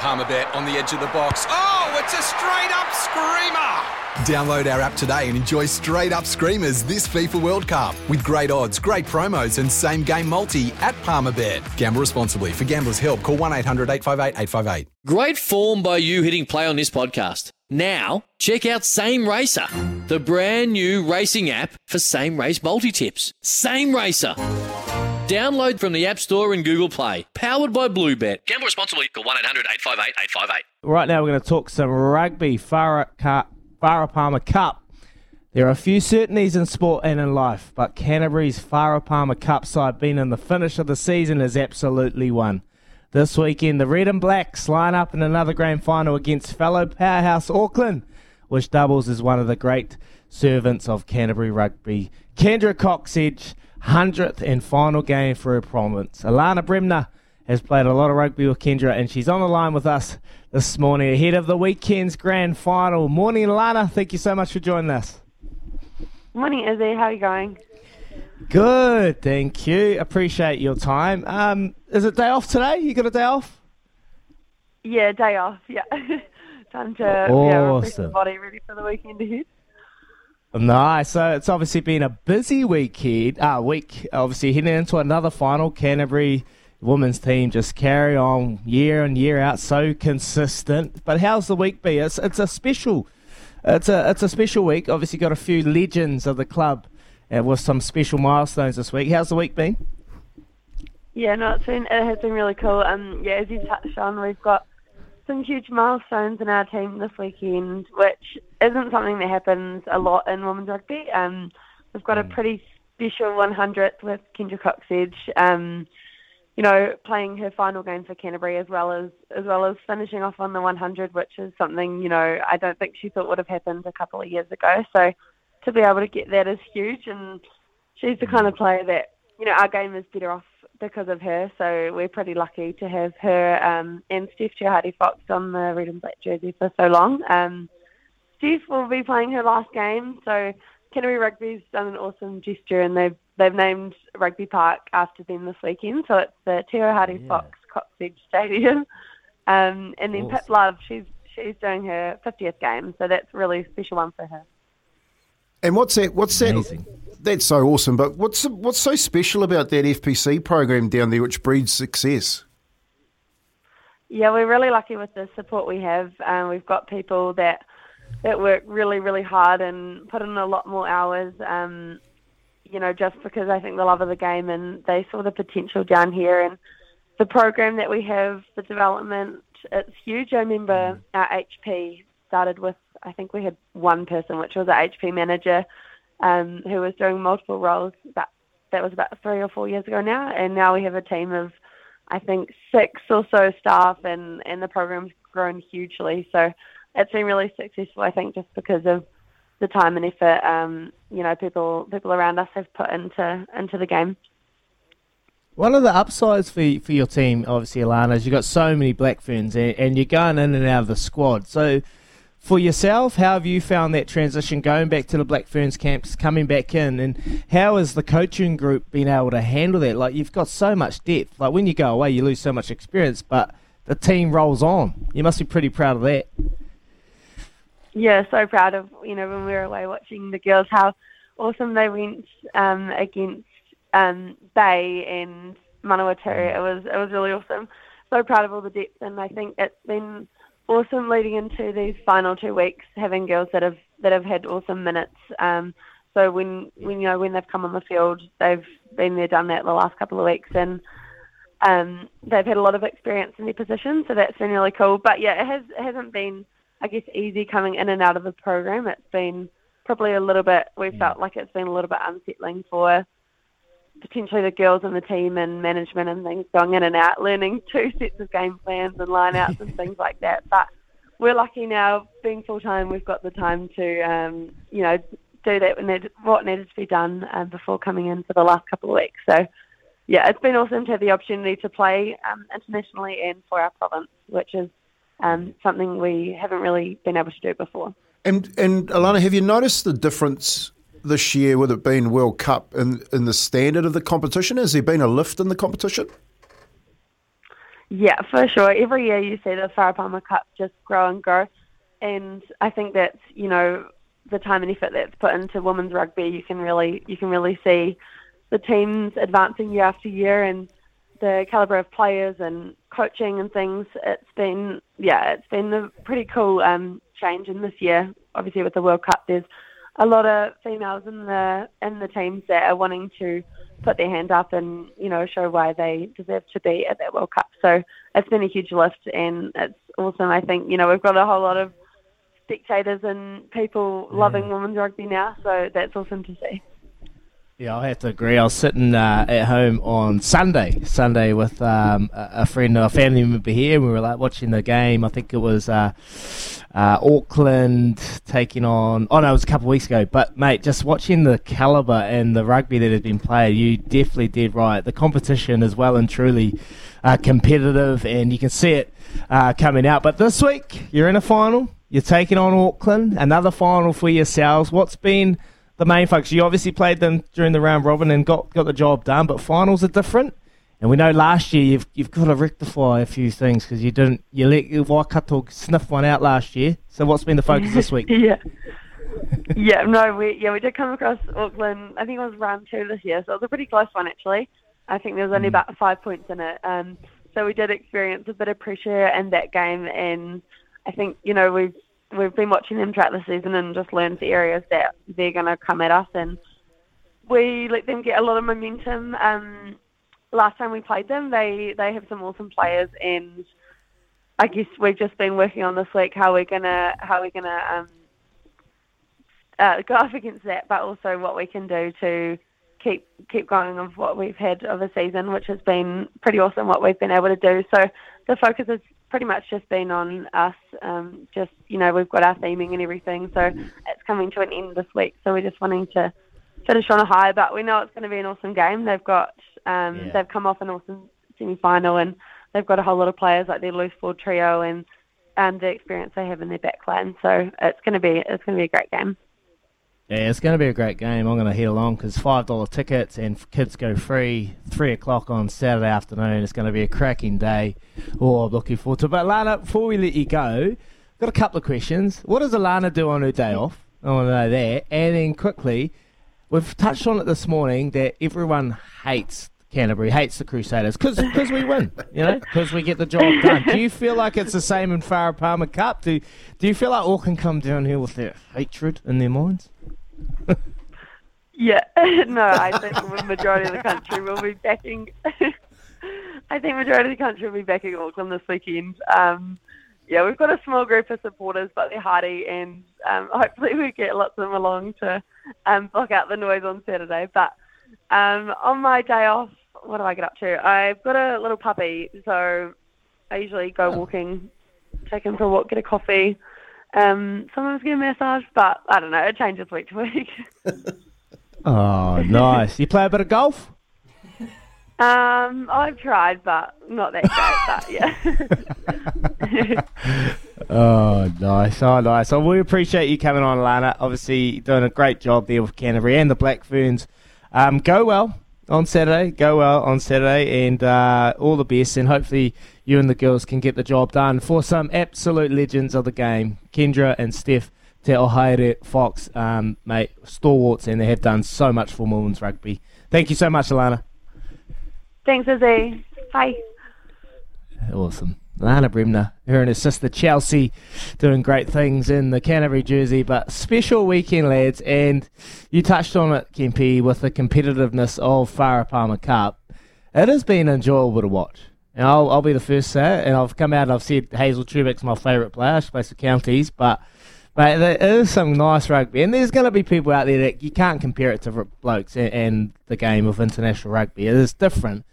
Palmerbet on the edge of the box. Oh, it's a straight up screamer! Download our app today and enjoy straight up screamers this FIFA World Cup with great odds, great promos, and same game multi at Palmerbet. Gamble responsibly. For gamblers' help, call 1 800 858 858. Great form by you hitting play on this podcast. Now, check out Same Racer, the brand new racing app for same race multi tips. Same Racer. Download from the App Store and Google Play. Powered by Bluebet. Gamble responsibly. Call 1 800 858 858. Right now, we're going to talk some rugby, Farah, Cup, Farah Palmer Cup. There are a few certainties in sport and in life, but Canterbury's Farah Palmer Cup side being in the finish of the season is absolutely one. This weekend, the Red and Blacks line up in another grand final against fellow powerhouse Auckland, which doubles as one of the great servants of Canterbury rugby. Kendra Cocksedge 100th and final game for her province. Alana Bremner has played a lot of rugby with Kendra, and she's on the line with us this morning ahead of the weekend's grand final. Morning, Alana. Thank you so much for joining us. Morning, Izzy. How are you going? Good, thank you. Appreciate your time. Um, is it day off today? You got a day off? Yeah, day off. Yeah, time to yeah, refresh the body, ready for the weekend ahead. Nice. So it's obviously been a busy weekend. Uh, week, obviously heading into another final. Canterbury women's team just carry on year in year out, so consistent. But how's the week be? It's it's a special. It's a it's a special week. Obviously got a few legends of the club, uh, with some special milestones this week. How's the week been? Yeah, no, it's been it has been really cool. Um, yeah, as you touched on, we've got some huge milestones in our team this weekend, which isn't something that happens a lot in women's rugby. Um, we've got a mm. pretty special 100th with Kendra Cocksedge, um, you know, playing her final game for Canterbury as well as as well as finishing off on the 100, which is something you know I don't think she thought would have happened a couple of years ago. So to be able to get that is huge, and she's the kind of player that you know our game is better off because of her. So we're pretty lucky to have her um, and Steph Ohaere Fox on the red and black jersey for so long. Um, Steph will be playing her last game, so Canterbury Rugby's done an awesome gesture and they've they've named Rugby Park after them this weekend. So it's the Te Ohaere yeah. Fox Cocksedge Stadium. Um, and then awesome. Pip Love, she's she's doing her 50th game, so that's a really special one for her. And what's that? What's that? Amazing that's so awesome. But what's what's so special about that FPC program down there, which breeds success? Yeah, we're really lucky with the support we have. Um, we've got people that that work really, really hard and put in a lot more hours. Um, you know, just because I think they love of the game and they saw the potential down here and the program that we have, the development, it's huge. I remember mm. our HP started with I think we had one person, which was our HP manager um, who was doing multiple roles. That that was about three or four years ago now, and now we have a team of, I think, six or so staff, and and the program's grown hugely. So it's been really successful. I think just because of the time and effort, um, you know, people people around us have put into into the game. One of the upsides for for your team, obviously, Alana, is you've got so many Black Ferns, and, and you're going in and out of the squad. So for yourself, how have you found that transition going back to the Black Ferns camps, coming back in, and how has the coaching group been able to handle that? Like you've got so much depth. Like when you go away, you lose so much experience, but the team rolls on. You must be pretty proud of that. Yeah, so proud of you know when we were away watching the girls how awesome they went um, against um, Bay and Manawatu. It was it was really awesome so proud of all the depth, and I think it's been awesome leading into these final two weeks, having girls that have that have had awesome minutes. Um, so when when you know when they've come on the field, they've been there, done that the last couple of weeks, and um, they've had a lot of experience in their position. So that's been really cool. But yeah, it has it hasn't been, I guess, easy coming in and out of the program. It's been probably a little bit. We felt like it's been a little bit unsettling for potentially the girls in the team and management and things going in and out, learning two sets of game plans and lineouts and things like that. But we're lucky now, being full time, we've got the time to, um, you know, do that when what needed to be done um, before coming in for the last couple of weeks. So, yeah, it's been awesome to have the opportunity to play um, internationally and for our province, which is um, something we haven't really been able to do before. And and Alana, have you noticed the difference this year with it being World Cup in in the standard of the competition? Has there been a lift in the competition? Yeah, for sure. Every year you see the Farah Palmer Cup just grow and grow, and I think that's you know the time and effort that's put into women's rugby. You can really you can really see the teams advancing year after year and the caliber of players and coaching and things. It's been yeah, it's been a pretty cool um, change in this year. Obviously, with the World Cup, there's a lot of females in the in the teams that are wanting to put their hand up and you know show why they deserve to be at that World Cup. So it's been a huge lift and it's awesome. I think you know we've got a whole lot of spectators and people yeah. loving women's rugby now, so that's awesome to see. Yeah, I have to agree. I was sitting uh, at home on Sunday, Sunday with um, a friend, a family member here. And we were like watching the game. I think it was uh, uh, Auckland taking on. Oh no, it was a couple of weeks ago. But mate, just watching the caliber and the rugby that has been played, you definitely did right. The competition is well and truly uh, competitive, and you can see it uh, coming out. But this week, you're in a final. You're taking on Auckland, another final for yourselves. What's been the main focus. You obviously played them during the round robin and got, got the job done, but finals are different. And we know last year you've you've got to rectify a few things because you didn't you let your Waikato sniff one out last year. So what's been the focus this week? yeah, yeah, no, we yeah we did come across Auckland. I think it was round two this year, so it was a pretty close one actually. I think there was only mm. about five points in it. Um, so we did experience a bit of pressure in that game, and I think you know we've we've been watching them throughout the season and just learned the areas that they're going to come at us, and we let them get a lot of momentum. Um, last time we played them, they they have some awesome players, and I guess we've just been working on this week how we're gonna how we're gonna um, uh, go up against that, but also what we can do to keep keep going of what we've had of a season, which has been pretty awesome. What we've been able to do. So the focus has pretty much just been on us. Um, just you know, we've got our theming and everything, so it's coming to an end this week. So we're just wanting to finish on a high, but we know it's going to be an awesome game. They've got um, yeah. they've come off an awesome semi final, and they've got a whole lot of players like their loose ball trio and and the experience they have in their backline. So it's going to be it's going to be a great game. Yeah, it's going to be a great game. I'm going to head along because five dollar tickets and kids go free. Three o'clock on Saturday afternoon. It's going to be a cracking day. Oh, I'm looking forward to it. But Lana, before we let you go, got a couple of questions. What does Alana do on her day off? I want to know that. And then quickly, we've touched on it this morning that everyone hates Canterbury, hates the Crusaders because we win, you know, because we get the job done. Do you feel like it's the same in Farah Palmer Cup? Do Do you feel like all can come down here with their hatred in their minds? yeah, no, I think the majority of the country will be backing. I think majority of the country will be backing Auckland this weekend. Um, yeah, we've got a small group of supporters, but they're hardy, and um, hopefully we get lots of them along to um, block out the noise on Saturday. But um, on my day off, what do I get up to? I've got a little puppy, so I usually go walking, take him for a walk, get a coffee, um, sometimes get a massage, but I don't know. It changes week to week. oh, nice. You play a bit of golf? Um, I've tried, but not that great. but yeah. oh, nice. Oh, nice. Well, we appreciate you coming on, Lana. Obviously, you're doing a great job there with Canterbury and the Black Ferns. Um, go well on Saturday. Go well on Saturday, and uh, all the best. And hopefully, you and the girls can get the job done for some absolute legends of the game, Kendra and Steph. Te Ohaere Fox, um, mate, stalwarts, and they have done so much for women's rugby. Thank you so much, Alana. Thanks, Izzy. Bye. Awesome. Lana Bremner, her and her sister Chelsea, doing great things in the Canterbury jersey. But special weekend, lads, and you touched on it, Kempy, with the competitiveness of Farah Palmer Cup. It has been enjoyable to watch. And I'll, I'll be the first to say it. And I've come out and I've said Hazel Tubic's my favourite player. She plays for counties, but Mate, there is some nice rugby, and there's going to be people out there that you can't compare it to blokes and, and, the game of international rugby. It is different,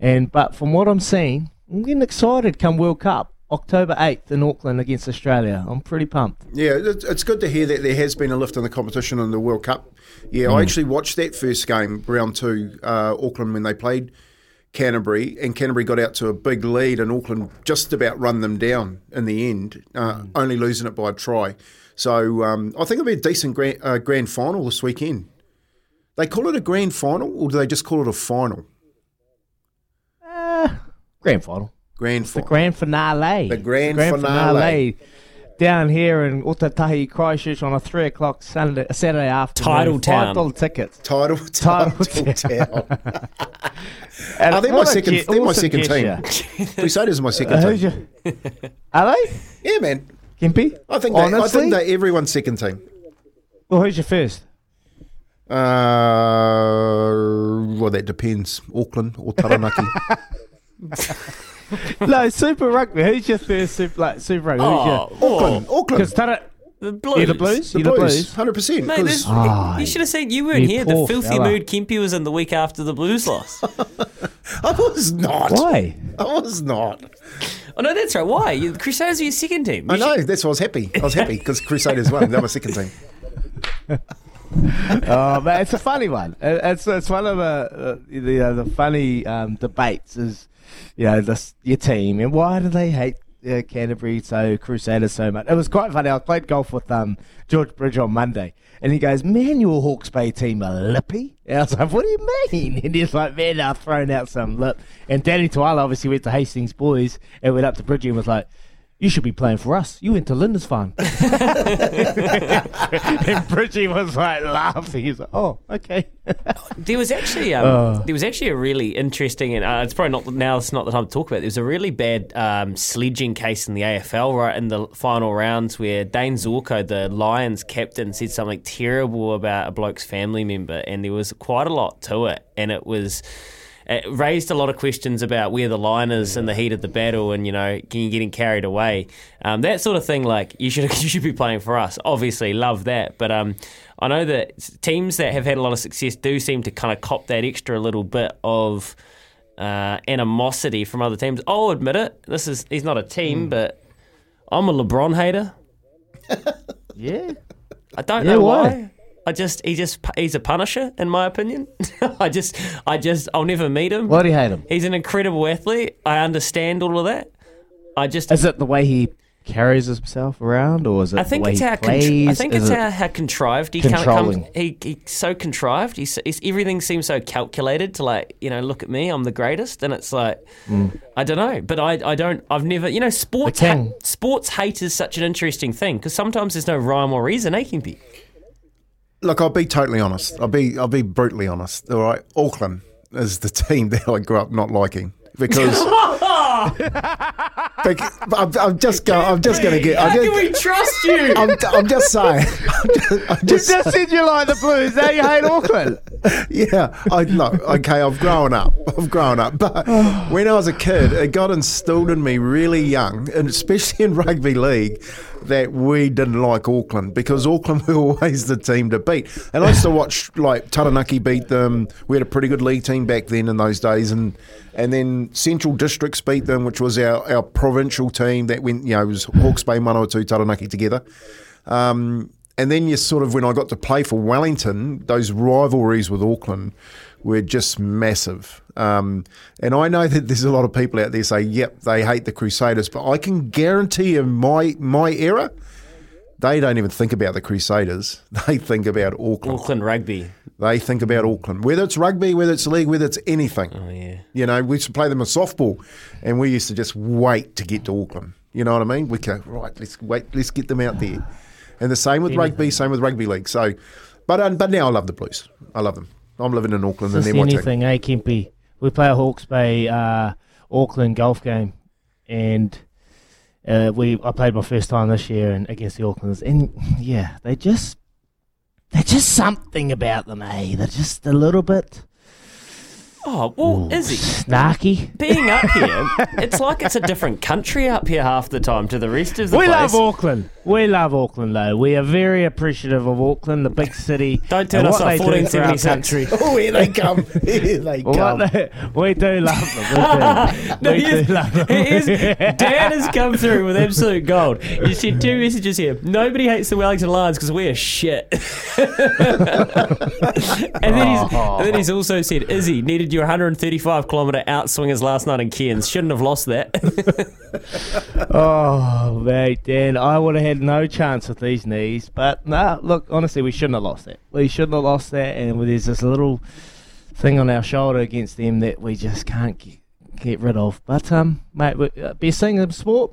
and but from what I'm seeing, I'm getting excited. Come World Cup, October 8th in Auckland against Australia. I'm pretty pumped. Yeah, it's good to hear that there has been a lift in the competition in the World Cup. Yeah, mm. I actually watched that first game, round two, uh, Auckland when they played Canterbury, and Canterbury got out to a big lead, and Auckland just about run them down in the end, uh, mm. only losing it by a try. So um, I think it'll be a decent grand, uh, grand final this weekend. They call it a grand final, or do they just call it a final? Grand final. Grand final. The grand finale. The grand, grand finale. finale. Down here in Ōtautahi, Christchurch on a three o'clock Sunday, Saturday afternoon. Title town. Five dollar tickets. Title, title, title town. And I think my second, ge- they're my second team. Crusaders are my second uh, team. Your, are they? Yeah, man. Gimpy? I think they, I think they're everyone's second team. Well, who's your first? Uh, well, that depends. Auckland or Taranaki. no, Super Rugby. Who's your first Super, like, super Rugby? Who's your, oh, Auckland. Auckland. Because Tara, the Blues. you the Blues? The, you the Blues. Hundred percent. Mate, oh, you should have seen. You weren't you here. The filthy fella. mood Kempy was in the week after the Blues lost. I was not. Why? I was not. Oh no, that's right. Why? You, Crusaders are your second team. You I know. That's why I was happy. I was happy because Crusaders won. They're my second team. oh man, it's a funny one. It's it's one of the uh, the, uh, the funny um, debates is you know this your team and why do they hate uh, Canterbury so Crusaders so much. It was quite funny. I played golf with um, George Bridge on Monday, and he goes, "Man, your Hawke's Bay team are lippy." And I was like, "What do you mean?" And he's like, "Man, I've thrown out some lip." And Danny Toala obviously went to Hastings Boys and went up to Bridgie and was like you should be playing for us. You went to Lindisfarne. and Bridgie was like laughing. He's like, oh, okay. there was actually um, uh. there was actually a really interesting, and uh, it's probably not now. It's not the time to talk about. It. There was a really bad um, sledging case in the AFL right in the final rounds where Dayne Zorko, the Lions captain, said something terrible about a bloke's family member, and there was quite a lot to it, and it was it raised a lot of questions about where the line is in the heat of the battle, and you know, can you getting carried away, um, that sort of thing. Like you should you should be playing for us. Obviously, love that, but um, I know that teams that have had a lot of success do seem to kind of cop that extra little bit of uh, animosity from other teams. I'll admit it. This is he's not a team, mm. but I'm a LeBron hater. yeah. I don't yeah, know why. why. I just he just he's a punisher in my opinion. I just I just I'll never meet him. Why do you hate him? He's an incredible athlete. I understand all of that. I just is it the way he carries himself around, or is it I think the way it's how plays? I think is it's it how, how contrived he controlling. comes. He, he's so contrived. He's, he's, everything seems so calculated to like you know look at me, I'm the greatest, and it's like mm. I don't know, but I I don't I've never you know sports ha- sports hate is such an interesting thing because sometimes there's no rhyme or reason. Eh, Kempy? Look, I'll be totally honest. I'll be I'll be brutally honest. All right, Auckland is the team that I grew up not liking because. I'm, I'm, just going. I'm just going to get. How I'm just, can we trust you? I'm, I'm just saying. I'm just, I'm just, you just said you like the Blues. Now you hate Auckland. yeah, I know. Okay, I've grown up. I've grown up. But when I was a kid, it got instilled in me really young, and especially in rugby league, that we didn't like Auckland because Auckland were always the team to beat. And I used to watch like Taranaki beat them. We had a pretty good league team back then in those days, and and then Central Districts beat them, which was our, our provincial team that went, you know, it was Hawke's Bay, Manawatu, Taranaki together. Um, and then you sort of, when I got to play for Wellington, those rivalries with Auckland were just massive. Um, and I know that there's a lot of people out there say, yep, they hate the Crusaders, but I can guarantee you my, my era, they don't even think about the Crusaders. They think about Auckland. Auckland rugby. They think about Auckland. Whether it's rugby, whether it's league, whether it's anything. Oh, yeah. You know, we used to play them in softball and we used to just wait to get to Auckland. You know what I mean? We go, right, let's wait, let's get them out there. And the same with anything. rugby, same with rugby league. So, but um, but now I love the Blues. I love them. I'm living in Auckland and they're anything, eh, Kempy? We play a Hawke's Bay uh, Auckland golf game and uh, we I played my first time this year and against the Aucklanders, and yeah, they just they're just something about them, eh? They're just a little bit. Oh, well, is he? Snarky. Being up here, it's like it's a different country up here half the time to the rest of the We place. love Auckland. We love Auckland, though. We are very appreciative of Auckland, the big city. Don't turn us what off, they do for our 1476. country. Oh, here they come. Here they come. they- we do love them. We do. he we do love them. is- Dan has come through with absolute gold. You see two messages here. Nobody hates the Wellington Lions because we're shit. and then he's oh. and then he's also said, Izzy needed your 135 kilometre outswingers last night in Cairns. Shouldn't have lost that. Oh, mate, Dan, I would have had no chance with these knees. But no, look, honestly, we shouldn't have lost that. We shouldn't have lost that. And there's this little thing on our shoulder against them that we just can't get, get rid of. But, um, mate, uh, best thing in sport,